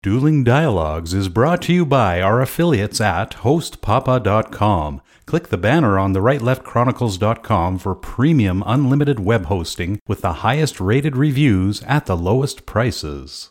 Dueling Dialogues is brought to you by our affiliates at hostpapa.com. Click the banner on the rightleftchronicles.com for premium unlimited web hosting with the highest rated reviews at the lowest prices.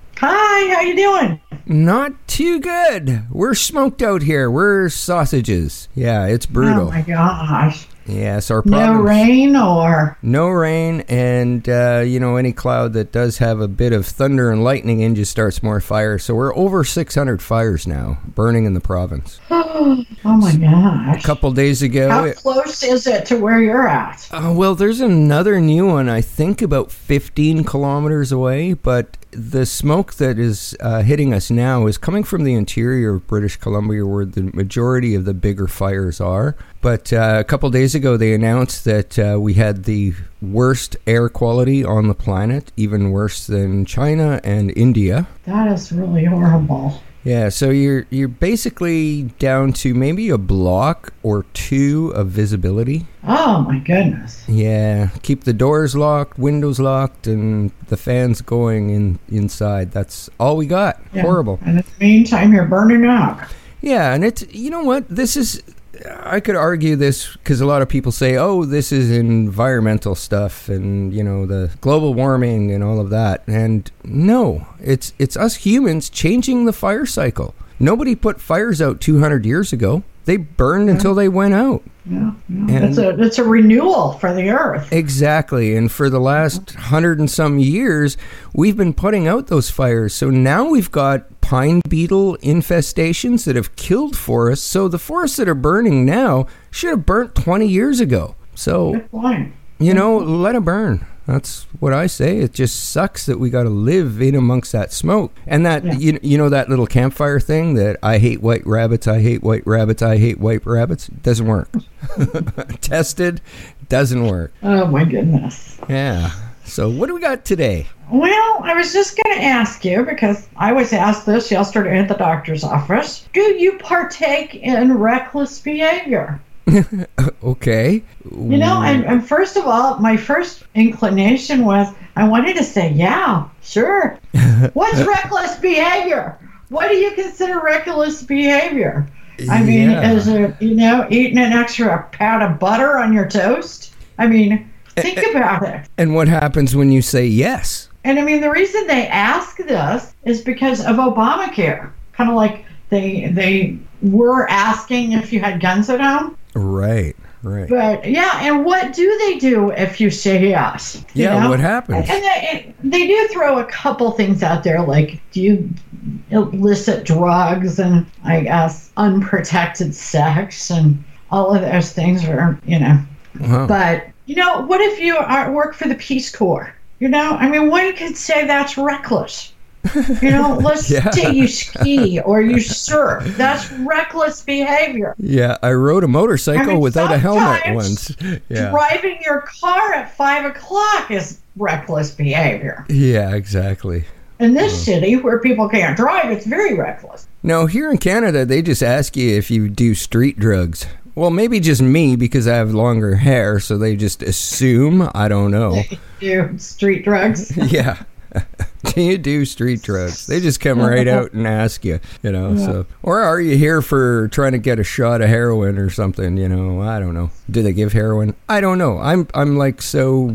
Hi, how you doing? Not too good. We're smoked out here. We're sausages. Yeah, it's brutal. Oh my gosh. Yes, our No rain or No rain, and uh, you know any cloud that does have a bit of thunder and lightning in just starts more fire. So we're over 600 fires now burning in the province. oh my gosh. A couple days ago, How it- close is it to where you're at? Uh, well, there's another new one, I think about 15 kilometers away, but the smoke that is uh, hitting us now is coming from the interior of British Columbia, where the majority of the bigger fires are. But uh, a couple days ago, they announced that uh, we had the worst air quality on the planet, even worse than China and India. That is really horrible. Yeah, so you're you're basically down to maybe a block or two of visibility. Oh my goodness. Yeah, keep the doors locked, windows locked, and the fans going in inside. That's all we got. Yeah. Horrible. And in the meantime, you're burning up. Yeah, and it's you know what this is. I could argue this because a lot of people say, "Oh, this is environmental stuff," and you know the global warming and all of that. And no, it's it's us humans changing the fire cycle. Nobody put fires out 200 years ago. They burned until they went out. Yeah, yeah. And- it's a it's a renewal for the earth. Exactly. And for the last hundred and some years, we've been putting out those fires. So now we've got pine beetle infestations that have killed forests. So the forests that are burning now should have burnt 20 years ago. So, you know, let it burn. That's what I say. It just sucks that we got to live in amongst that smoke. And that, Yeah. you, you know, that little campfire thing that I hate white rabbits, I hate white rabbits, I hate white rabbits, doesn't work. Tested, doesn't work. Oh my goodness. Yeah. So what do we got today? Well, I was just going to ask you because I was asked this yesterday at the doctor's office. Do you partake in reckless behavior? Okay. You know, and, and first of all, my first inclination was I wanted to say, yeah, sure. What's reckless behavior? What do you consider reckless behavior? I mean, Yeah. is it, you know, eating an extra pat of butter on your toast? I mean, think about it. And what happens when you say yes? And I mean, the reason they ask this is because of Obamacare. Kind of like they they were asking if you had guns at home. Right. Right. But yeah, and what do they do if you say yes? You Yeah, know? what happens? And they, they do throw a couple things out there, like do you illicit drugs and I guess unprotected sex and all of those things are, you know. Wow. But you know, what if you are, work for the Peace Corps? You know, I mean, one could say that's reckless. You know, let's Yeah. say you ski or you surf. That's reckless behavior. yeah, I rode a motorcycle I mean, without a helmet once. Yeah. Driving your car at five o'clock is reckless behavior. Yeah, exactly. In this mm. city where people can't drive, it's very reckless. No, here in Canada, they just ask you if you do street drugs. Well, maybe just me because I have longer hair, so they just assume. I don't know. Do street drugs. yeah. do you do street drugs? They just come right out and ask you, you know. So, or are you here for trying to get a shot of heroin or something? You know, I don't know. Do they give heroin? I don't know. I'm I'm like so,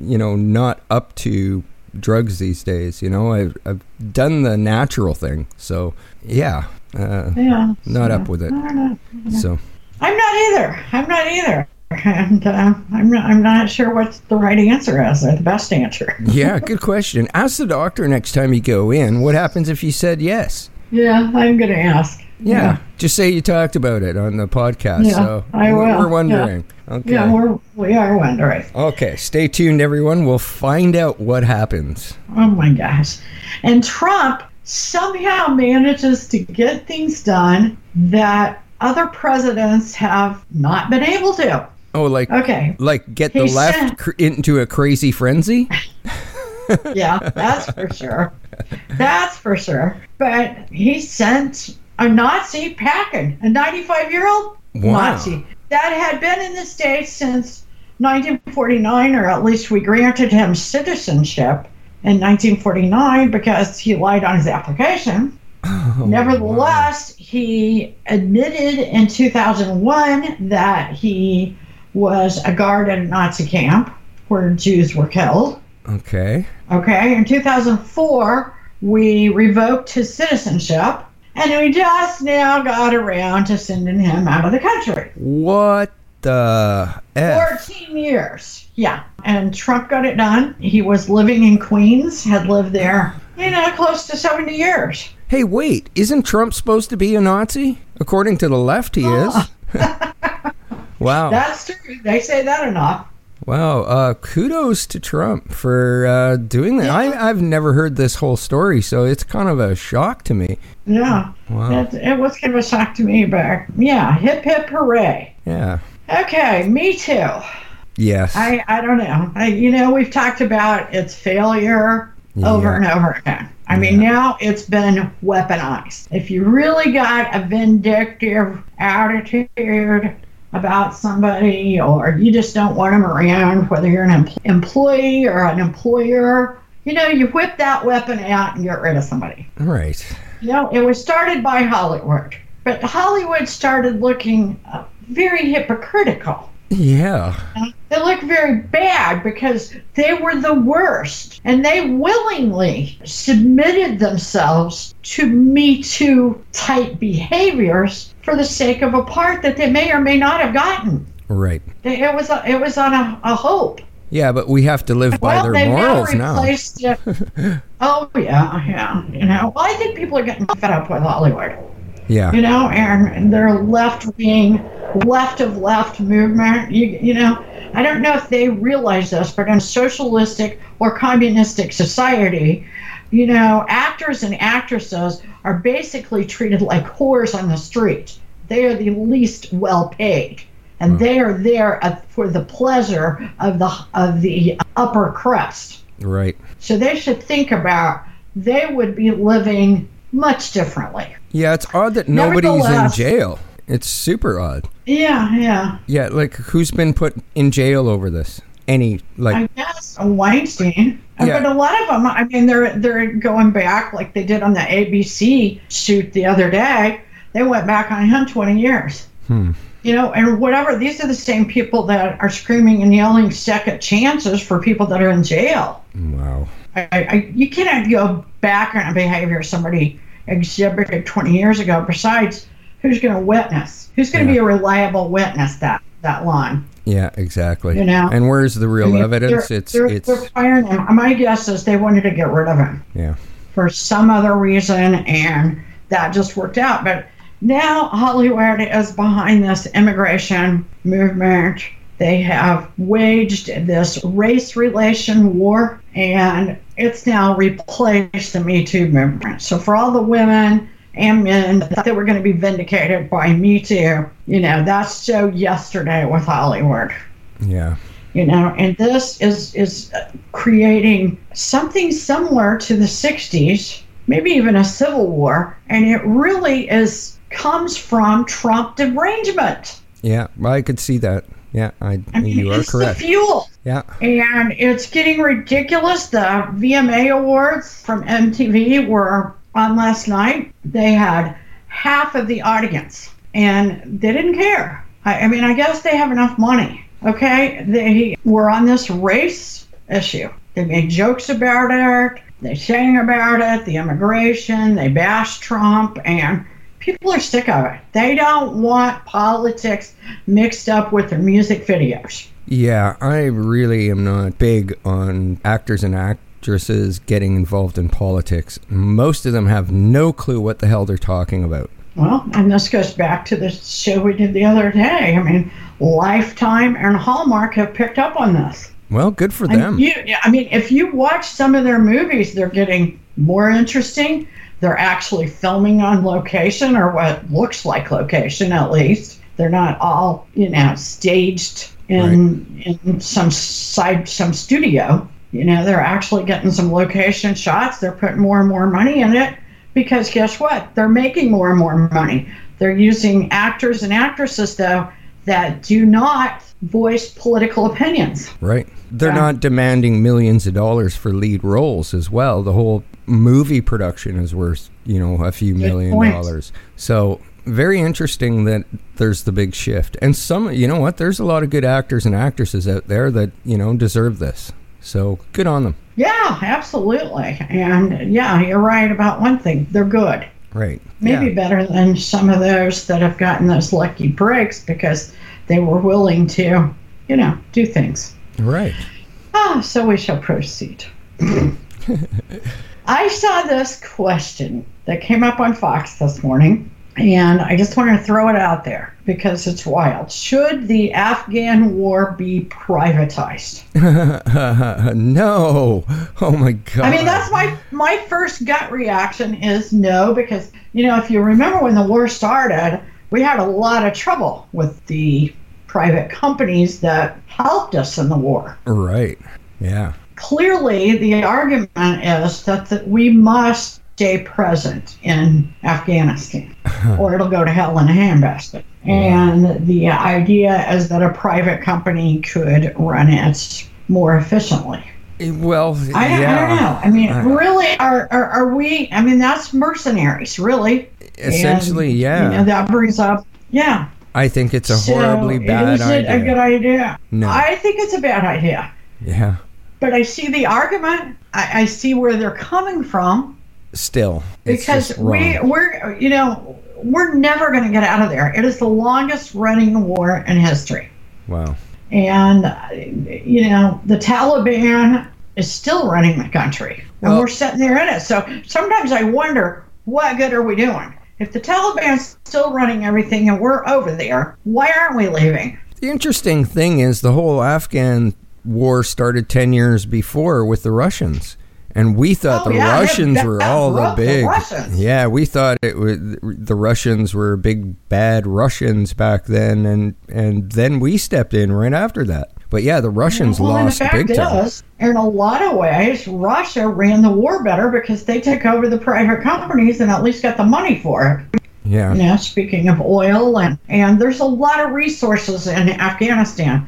you know, not up to drugs these days. You know, I've I've done the natural thing. So, yeah, uh, Yeah. not up with it. So, I'm not either. I'm not either. And uh, I'm not. I'm not sure what the right answer is or the best answer. yeah, good question. Ask the doctor next time you go in. What happens if you said yes? Yeah, I'm gonna ask. Yeah, just say you talked about it on the podcast. Yeah, so I will. We're wondering. Okay. Yeah, we're we are wondering. okay, stay tuned, everyone. We'll find out what happens. Oh my gosh. And Trump somehow manages to get things done that other presidents have not been able to. Oh, like Okay. like get the left cr- into a crazy frenzy. Yeah, that's for sure. That's for sure. But he sent a Nazi packing, a 95 year old Wow. Nazi that had been in the States since 1949, or at least we granted him citizenship in 1949 because he lied on his application. Oh, Nevertheless, he admitted in 2001 that he was a guard at a Nazi camp where Jews were killed. Okay. Okay, in 2004, we revoked his citizenship, and we just now got around to sending him out of the country. What the f? 14 years. Yeah. And Trump got it done. He was living in Queens, had lived there, you know, close to 70 years. Hey, wait! Isn't Trump supposed to be a Nazi? According to the left, he is. Oh. wow. That's true. They say that or not. Wow, uh, kudos to Trump for uh, doing that. I, I've never heard this whole story, so it's kind of a shock to me. Yeah. Wow. It, it was kind of a shock to me, but yeah, hip hip hooray. Yeah. Okay, me too. Yes. I, I don't know. I, you know, we've talked about its failure over Yeah. and over again. I mean, now it's been weaponized. If you really got a vindictive attitude about somebody or you just don't want them around, whether you're an em- employee or an employer, you know, you whip that weapon out and get rid of somebody. right. You know, it was started by Hollywood, but Hollywood started looking uh, very hypocritical. Yeah. They look very bad because they were the worst and they willingly submitted themselves to Me Too type behaviors for the sake of a part that they may or may not have gotten. Right. It was a, it was on a, a hope. Yeah, but we have to live by well, their morals now oh yeah, yeah. You know, well, I think people are getting fed up with Hollywood. Yeah. you know, and and their left wing, left of left movement. You, you know, I don't know if they realize this, but in a socialistic or communistic society, you know, actors and actresses are basically treated like whores on the street. They are the least well paid. And hmm. they are there for the pleasure of the of the upper crust. Right. So they should think about they would be living much differently. Yeah, it's odd that nobody's in jail. It's super odd. Yeah, yeah. Yeah, like who's been put in jail over this? Any like I guess Weinstein. Yeah. But a lot of them, I mean, they're they're going back like they did on the ABC shoot the other day. They went back on him 20 years. Hmm. You know, and whatever. These are the same people that are screaming and yelling second chances for people that are in jail. wow. I, I, you cannot go back on a behavior somebody exhibited 20 years ago. Besides, who's going to witness? Who's going to Yeah. be a reliable witness that that line? Yeah, exactly. You know? and where's the real mean, evidence? they're- It's they're, it's they're firing him. My guess is they wanted to get rid of him yeah. for some other reason, and that just worked out. But now Hollywood is behind this immigration movement. They have waged this race relation war, and it's now replaced the Me Too movement. So for all the women and that were going to be vindicated by Me Too, you know, that's so yesterday with Hollywood Yeah. you know and this is is uh, creating something similar to the 60s maybe even a civil war and it really is comes from trump derangement Yeah. I could see that. Yeah, I, I mean, you are it's correct. the fuel Yeah. and it's getting ridiculous the vma awards from mtv were on last night they had half of the audience and they didn't care. I, I mean i guess they have enough money okay? They were on this race issue. They made jokes about it. They sang about it the immigration they bashed trump and people are sick of it. They don't want politics mixed up with their music videos. Yeah, I really am not big on actors and actresses getting involved in politics. Most of them have no clue what the hell they're talking about. Well, and this goes back to the show we did the other day. I mean, Lifetime and Hallmark have picked up on this. Well, good for them. You, I mean, if you watch some of their movies, they're getting more interesting. they're actually filming on location or what looks like location at least. They're not all, you know, staged in in some side some studio. You know, they're actually getting some location shots. They're putting more and more money in it because guess what? They're making more and more money. They're using actors and actresses though that do not voice political opinions. Right. They're Yeah. not demanding millions of dollars for lead roles as well. The whole movie production is worth, you know, a few million point. dollars. So, very interesting that there's the big shift. And some, you know what, there's a lot of good actors and actresses out there that, you know, deserve this. So, good on them. Yeah, absolutely. And yeah, you're right about one thing. They're good. Right. Maybe Yeah. better than some of those that have gotten those lucky breaks because they were willing to, you know, do things. Right. Ah, so we shall proceed. I saw this question that came up on Fox this morning, and I just want to throw it out there because it's wild. Should the Afghan war be privatized? no. Oh my god. I mean, that's my my first gut reaction is no, because you know, if you remember when the war started, we had a lot of trouble with the private companies that helped us in the war. right. Yeah. Clearly, the argument is that, that we must stay present in Afghanistan, or it'll go to hell in a handbasket. And the idea is that a private company could run it more efficiently. Well, I, don't- yeah. I don't know. I mean, Uh, really, are, are are we? I mean, that's mercenaries, really. Essentially, And, yeah. You know, that brings up, yeah. I think it's a So, horribly bad is it idea. a good idea? No. I think it's a bad idea. yeah. But I see the argument. I, I see where they're coming from Still, it's because we we're you know we're never going to get out of there. It is the longest running war in history. wow. and you know the Taliban is still running the country, and Well- we're sitting there in it. So sometimes I wonder, what good are we doing? If the Taliban's still running everything and we're over there, why aren't we leaving? The interesting thing is the whole Afghan war started 10 years before with the Russians. And we thought Oh, the yeah, Russians that- were that all the the big. Russians. yeah, we thought it was the Russians were big bad Russians back then and and then we stepped in right after that. But yeah, the Russians well, and the lost fact big time. is, in a lot of ways, Russia ran the war better because they took over the private companies and at least got the money for it. Yeah. you know, speaking of oil and and there's a lot of resources in Afghanistan,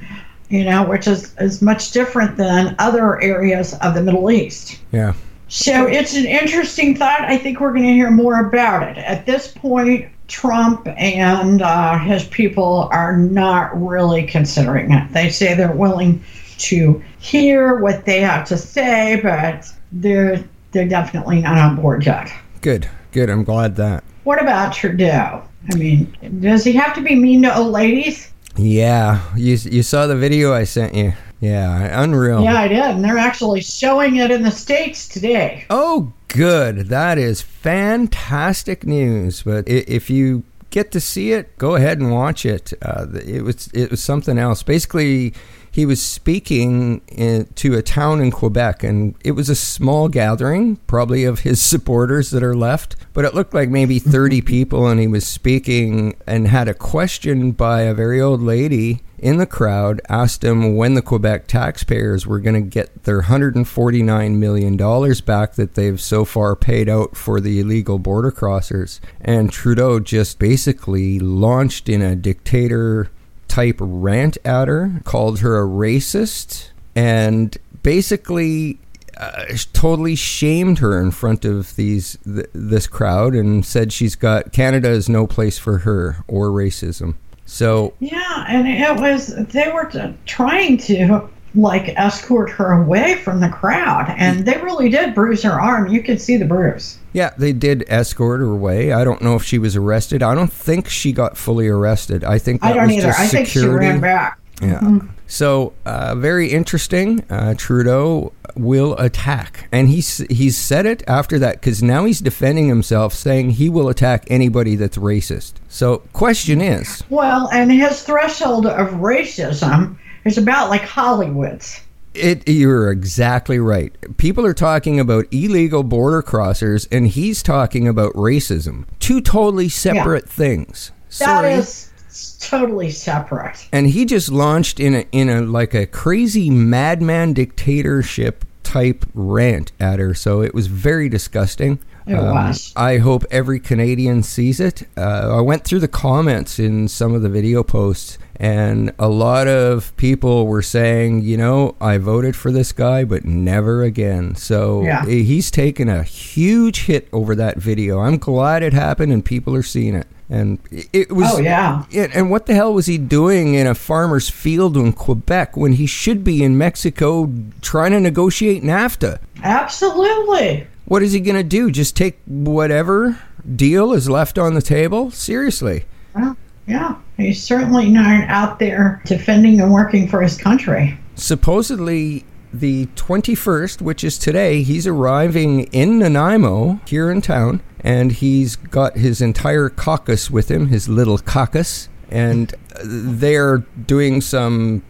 you know, which is is much different than other areas of the Middle East. Yeah. So it's an interesting thought. I think we're going to hear more about it. At this point, Trump and uh, his people are not really considering it. They say they're willing to hear what they have to say, but they're they're definitely not on board yet. Good. Good. I'm glad that. What about Trudeau? I mean, does he have to be mean to old ladies? Yeah, you you saw the video I sent you. Yeah, unreal. Yeah, I did. And they're actually showing it in the States today. Oh, good. That is fantastic news. But if you get to see it, go ahead and watch it. Uh, it was it was something else. Basically, he was speaking in, to a town in Quebec, and it was a small gathering, probably of his supporters that are left. But it looked like maybe thirty people, and he was speaking and had a question by a very old lady in the crowd asked him when the Quebec taxpayers were going to get their $149 million back that they've so far paid out for the illegal border crossers. And Trudeau just basically launched in a dictator type rant at her, called her a racist, and basically uh, totally shamed her in front of these th- this crowd and said she's got Canada is no place for her or racism. So Yeah, and it was, they were trying to like escort her away from the crowd. And they really did bruise her arm. You could see the bruise. Yeah, they did escort her away. I don't know if she was arrested. I don't think she got fully arrested. I think that I don't was either. just I think she security. ran back. Yeah. So uh, very interesting. Uh, Trudeau will attack, and he's he's said it after that because now he's defending himself, saying he will attack anybody that's racist. So question is, Well, and his threshold of racism is about like Hollywood's. It, you're exactly right. People are talking about illegal border crossers, and he's talking about racism. Two totally separate things. That Sorry. is totally separate. and he just launched in a in a like a crazy madman dictatorship type rant at her. So it was very disgusting. Um, was. I hope every Canadian sees it. Uh, I went through the comments in some of the video posts, and a lot of people were saying, you know, I voted for this guy, but never again. So Yeah. he's taken a huge hit over that video. I'm glad it happened, and people are seeing it. And it- it was Oh, yeah. yeah, and what the hell was he doing in a farmer's field in Quebec when he should be in Mexico trying to negotiate NAFTA? Absolutely. What is he going to do? Just take whatever deal is left on the table? Seriously. Well, yeah. He's certainly not out there defending and working for his country. Supposedly, the 21st, which is today, he's arriving in Nanaimo here in town, and he's got his entire caucus with him, his little caucus, and they're doing some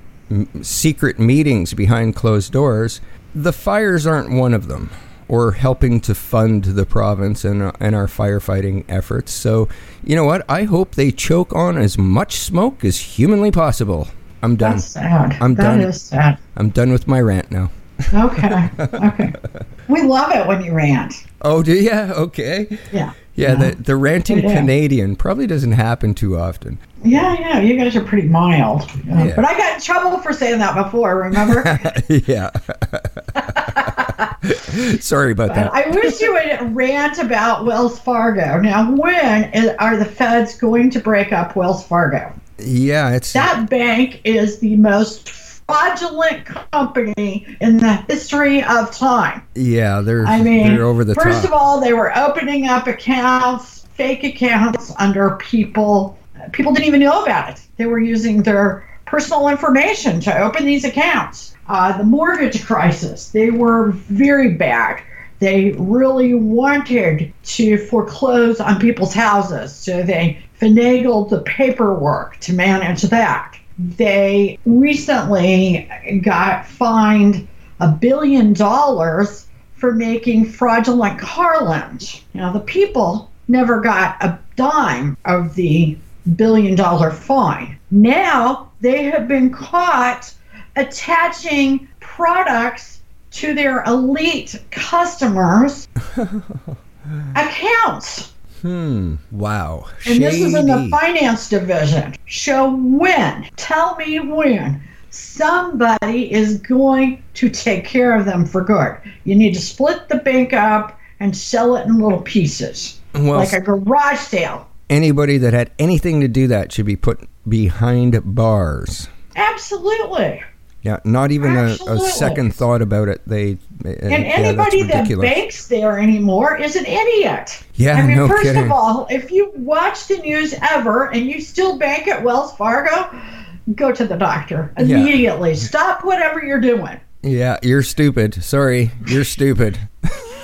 secret meetings behind closed doors. The fires aren't one of them, or helping to fund the province and, and our firefighting efforts. So, you know what? I hope they choke on as much smoke as humanly possible. I'm done. That's sad. I'm That done. is sad. I'm done with my rant now. Okay. Okay. we love it when you rant. Oh, do you? Okay. Yeah. Yeah, the, the ranting Yeah. Canadian probably doesn't happen too often. Yeah, yeah, you guys are pretty mild. Uh, Yeah. But I got in trouble for saying that before, remember? yeah. Sorry about that. I wish you would rant about Wells Fargo. Now, when is, are the feds going to break up Wells Fargo? Yeah, it's That bank is the most fraudulent company in the history of time. yeah, they're I mean, they're over the first top. of all, they were opening up accounts, fake accounts under people. People didn't even know about it. They were using their personal information to open these accounts. Uh, the mortgage crisis, they were very bad. They really wanted to foreclose on people's houses, so they finagled the paperwork to manage that. They recently got fined a billion dollars for making fraudulent car loans. Now, the people never got a dime of the billion dollar fine. Now they have been caught attaching products to their elite customers' accounts. Hmm. Wow. And this is in the finance division. So when, tell me when, somebody is going to take care of them for good. You need to split the bank up and sell it in little pieces, Well, like a garage sale. anybody that had anything to do that should be put behind bars. Absolutely. Yeah, not even a, a second thought about it. They uh, and, And anybody that banks there anymore is an idiot. Yeah, I mean, no first kidding. of all, if you watch the news ever and you still bank at Wells Fargo, go to the doctor Yeah. immediately. Stop whatever you're doing. Yeah, you're stupid. Sorry, you're stupid.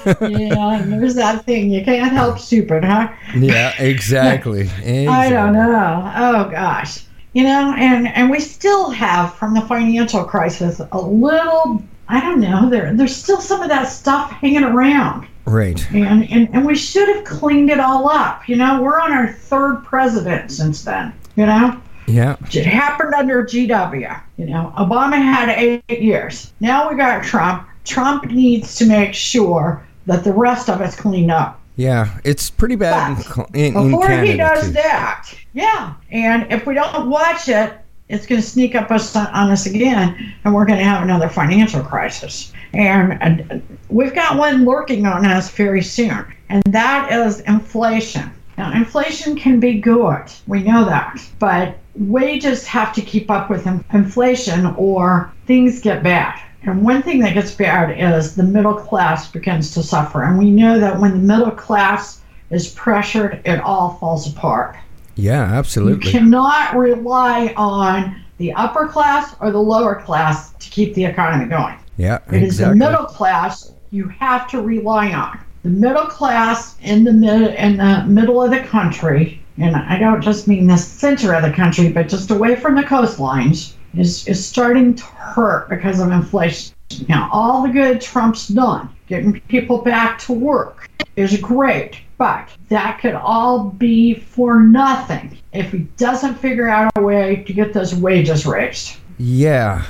yeah, there's that thing. You can't help stupid, huh? Yeah, exactly. I don't know. Oh gosh. You know, and and we still have from the financial crisis a little I don't know, there there's still some of that stuff hanging around. Right. And and, and we should have cleaned it all up. You know, we're on our third president since then. You know? Yeah. It happened under GW. You know, Obama had eight years. Now we got Trump. Trump needs to make sure that the rest of us clean up. Yeah. It's pretty bad in, But in, in Before Canada he does too. that, yeah. And if we don't watch it, it's going to sneak up us on us again, and we're going to have another financial crisis. And, and we've got one lurking on us very soon, and that is inflation. Now, inflation can be good. We know that. But wages have to keep up with inflation or things get bad. And one thing that gets bad is the middle class begins to suffer. And we know that when the middle class is pressured, it all falls apart. Yeah, absolutely. You cannot rely on the upper class or the lower class to keep the economy going. Yeah, It is exactly. the middle class you have to rely on. The middle class in the mid in the middle of the country, and I don't just mean the center of the country, but just away from the coastlines, is, is starting to hurt because of inflation. Now, all the good Trump's done, getting people back to work, is great. But that could all be for nothing if he doesn't figure out a way to get those wages raised. Yeah,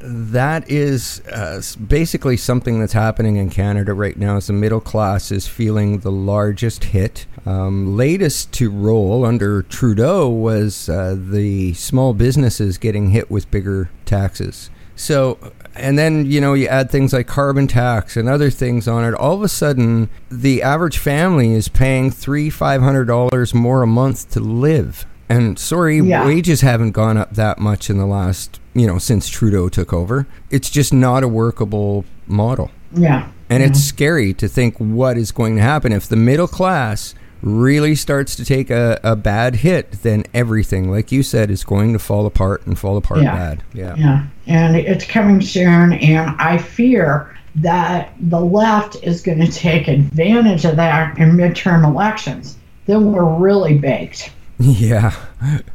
that is uh, basically something that's happening in Canada right now. Is the middle class is feeling the largest hit. Um, latest to roll under Trudeau was uh, the small businesses getting hit with bigger taxes. So, and then you know you add things like carbon tax and other things on it. All of a sudden, the average family is paying three, five hundred dollars more a month to live. And sorry, Yeah. wages haven't gone up that much in the last, you know, since Trudeau took over. It's just not a workable model. Yeah. And it's mm-hmm. scary to think what is going to happen if the middle class really starts to take a, a bad hit, then everything, like you said, is going to fall apart and fall apart Yeah. bad. Yeah. Yeah, and it's coming soon, and I fear that the left is going to take advantage of that in midterm elections. Then we're really baked Yeah.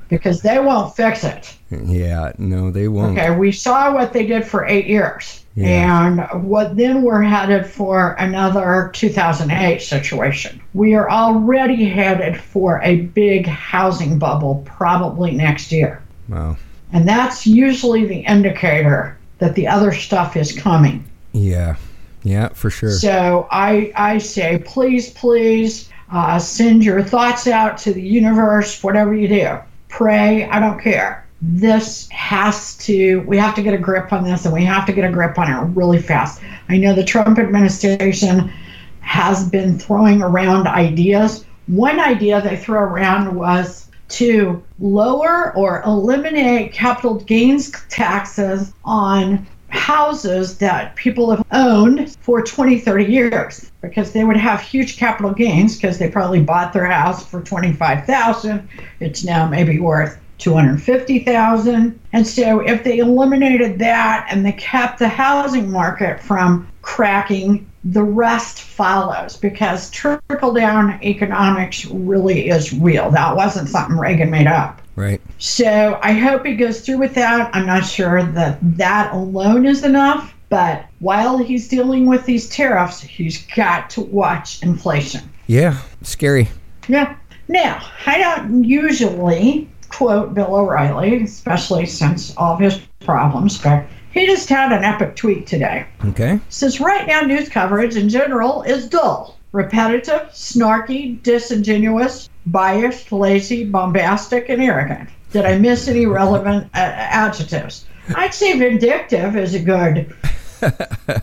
because they won't fix it. Yeah. No, they won't. Okay, we saw what they did for eight years, Yeah. and what then we're headed for another 2008 situation. We are already headed for a big housing bubble probably next year. Wow. And that's usually the indicator that the other stuff is coming. Yeah. Yeah, for sure. So I, I say, please, please uh, send your thoughts out to the universe, whatever you do. Pray, I don't care. This has to, we have to get a grip on this and we have to get a grip on it really fast. I know the Trump administration has been throwing around ideas. One idea they threw around was to lower or eliminate capital gains taxes on houses that people have owned for 20, 30 years because they would have huge capital gains because they probably bought their house for 25,000. It's now maybe worth 250,000. And so if they eliminated that and they kept the housing market from cracking, the rest follows because trickle down economics really is real. That wasn't something Reagan made up. Right. So I hope he goes through with that. I'm not sure that that alone is enough, but while he's dealing with these tariffs, he's got to watch inflation. Yeah. Scary. Yeah. Now, I don't usually quote Bill O'Reilly, especially since all of his problems, but he just had an epic tweet today. Okay. Says right now news coverage in general is dull, repetitive, snarky, disingenuous, biased, lazy, bombastic, and arrogant. Did I miss any relevant uh, adjectives? I'd say vindictive is a good.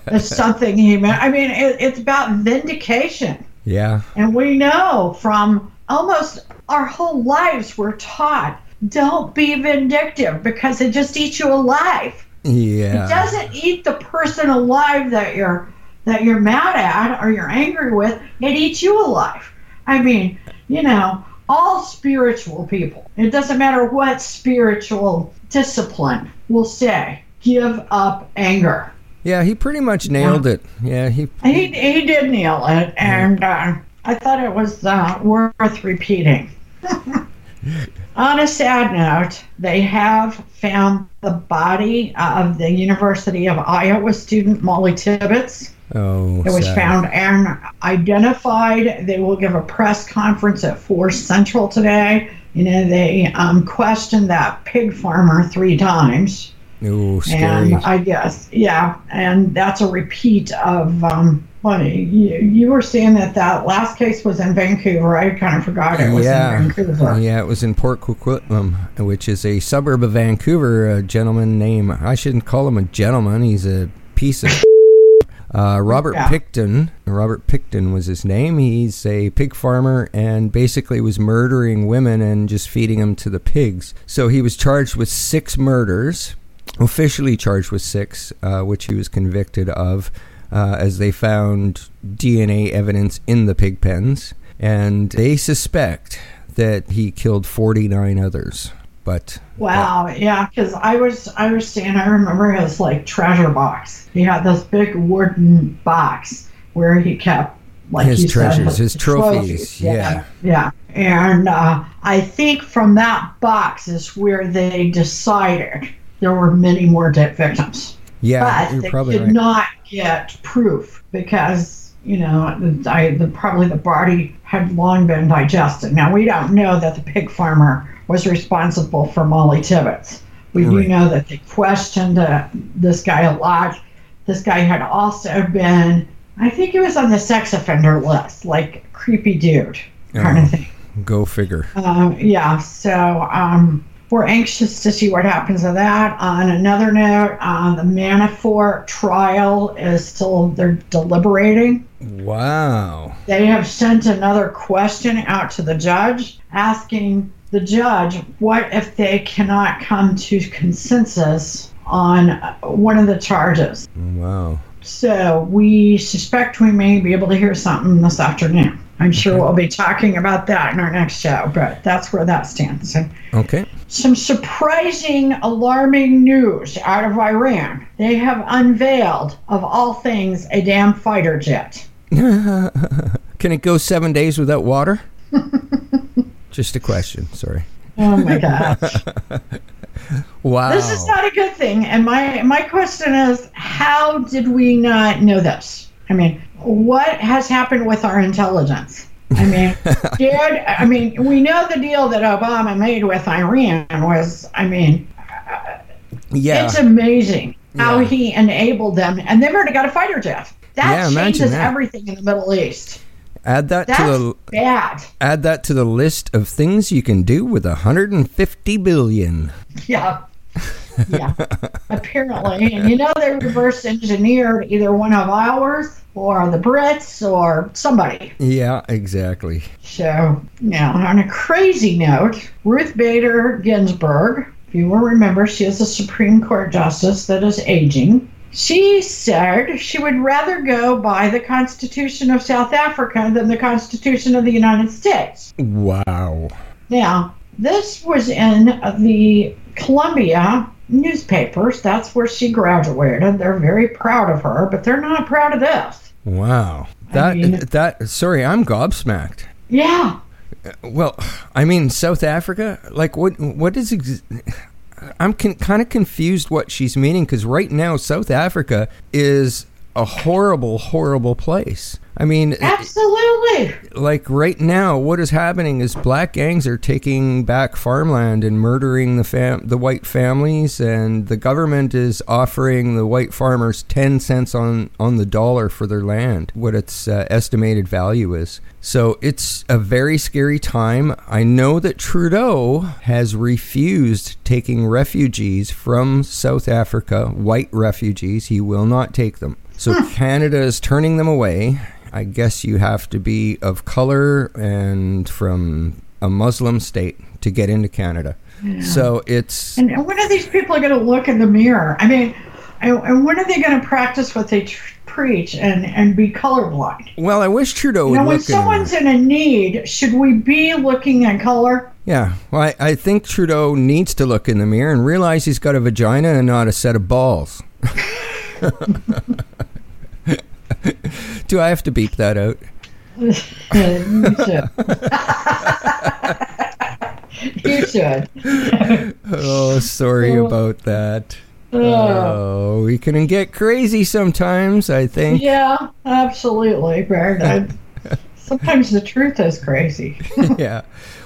It's something he meant. I mean, it, it's about vindication. Yeah. And we know from almost our whole lives, we're taught don't be vindictive because it just eats you alive. Yeah. It doesn't eat the person alive that you're that you're mad at or you're angry with. It eats you alive. I mean, you know, all spiritual people. It doesn't matter what spiritual discipline will say. Give up anger. Yeah, he pretty much nailed it. Yeah, he He, he did nail it, and uh, I thought it was uh, worth repeating. On a sad note, they have found the body of the University of Iowa student Molly Tibbetts. Oh, It was sad. found and identified. They will give a press conference at 4 Central today. You know, they um, questioned that pig farmer three times. Ooh, scary. And I guess, yeah, and that's a repeat of um, what you, you were saying that that last case was in Vancouver. I kind of forgot it was yeah, in Vancouver. yeah, it was in Port Coquitlam, which is a suburb of Vancouver. A gentleman named I shouldn't call him a gentleman. He's a piece of. Uh, Robert Yeah. Pickton. Robert Pickton was his name. He's a pig farmer and basically was murdering women and just feeding them to the pigs. So he was charged with six murders, officially charged with six, uh, which he was convicted of, uh, as they found DNA evidence in the pig pens. And they suspect that he killed 49 others. But Wow, yeah, because I was I was saying I remember his like treasure box. He had this big wooden box where he kept like His you said, treasures, his trophies, yeah. yeah. And uh, I think from that box is where they decided there were many more dead victims. Yeah, but you're they probably did right. not get proof because you know I, the probably the body had long been digested. Now we don't know that the pig farmer was responsible for Molly Tibbetts. We Right. do know that they questioned uh, this guy a lot. This guy had also been, I think he was on the sex offender list, like creepy dude kind Oh. of thing. Go figure. Um, yeah, so um, we're anxious to see what happens to that. On another note, uh, the Manafort trial is still, they're deliberating. Wow. They have sent another question out to the judge asking the judge what if they cannot come to consensus on one of the charges. Wow. So we suspect we may be able to hear something this afternoon. I'm sure we'll be talking about that in our next show, but that's where that stands. Okay. some surprising, alarming news out of Iran. They have unveiled, of all things, a damn fighter jet. Can it go seven days without water? Just a question. Sorry. Oh my gosh. Wow. This is not a good thing. And my my question is, how did we not know this? I mean, what has happened with our intelligence? I mean, did I mean we know the deal that Obama made with Iran was, I mean, uh, yeah. it's amazing how Yeah. he enabled them, and they've already got a fighter jet. That Yeah, changes that. everything in the Middle East. Add that That's to the bad. add that to the list of things you can do with 150 billion. Yeah. Yeah. Apparently. And you know they reverse engineered either one of ours or the Brits or somebody. Yeah, exactly. So now on a crazy note, Ruth Bader Ginsburg, if you will remember, she is a Supreme Court justice that is aging. She said she would rather go by the Constitution of South Africa than the Constitution of the United States. Wow. Now, this was in the Columbia newspapers. That's where she graduated. They're very proud of her, but they're not proud of this. Wow. That mean- that sorry, I'm gobsmacked. Yeah. Well, I mean South Africa, like what what is ex- I'm con- kind of confused what she's meaning cuz right now South Africa is a horrible horrible place. I mean, Absolutely. like right now, what is happening is black gangs are taking back farmland and murdering the fam- the white families, and the government is offering the white farmers ten cents on on the dollar for their land, what its uh, estimated value is. So it's a very scary time. I know that Trudeau has refused taking refugees from South Africa, white refugees. He will not take them. So Canada is turning them away. I guess you have to be of color and from a Muslim state to get into Canada. So it's And when are these people going to look in the mirror? I mean, and and when are they going to practice what they tr- preach and, and be colorblind? well, I wish Trudeau You know, when look in- someone's in a need, should we be looking at color? Yeah, well, I, I think Trudeau needs to look in the mirror and realize he's got a vagina and not a set of balls. Do I have to beep that out? you should. you should. Oh, sorry Oh. about that. Oh. Oh, we can get crazy sometimes, I think. Yeah, absolutely, Baird. Sometimes the truth is crazy. yeah.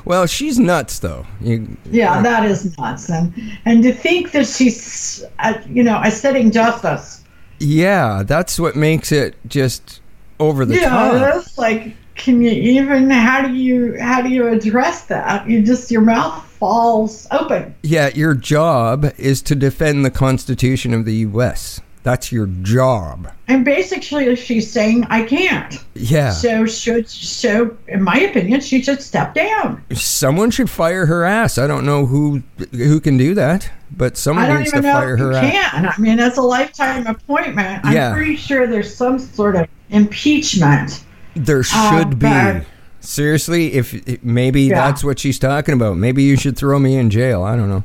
Well, she's nuts, though. You, Yeah, that is nuts. And, and to think that she's, uh, you know, a sitting justice. Yeah, that's what makes it just over the top. like, can you even? How do you? How do you address that? You just your mouth falls open. Yeah, your job is to defend the Constitution of the U.S. That's your job. And basically, she's saying, I can't. Yeah. So should so, in my opinion, she should step down. Someone should fire her ass. I don't know who who can do that, but someone needs to know fire her ass. can. I mean, it's a lifetime appointment. I'm Yeah. pretty sure there's some sort of impeachment. There uh, should be. But- Seriously, if if maybe Yeah. that's what she's talking about. Maybe you should throw me in jail. I don't know.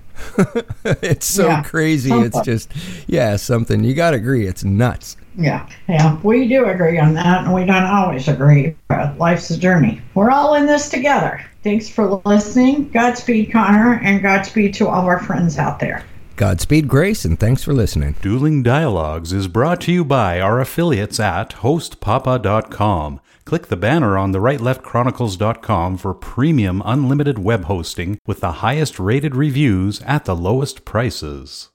it's so Yeah, crazy. It's just yeah, something. You got to agree. It's nuts. Yeah, yeah, we do agree on that, and we don't always agree, but life's a journey. We're all in this together. Thanks for listening. Godspeed, Connor, and Godspeed to all our friends out there. Godspeed, Grace, and thanks for listening. Dueling Dialogues is brought to you by our affiliates at hostpapa.com. Click the banner on the rightleftchronicles.com for premium unlimited web hosting with the highest rated reviews at the lowest prices.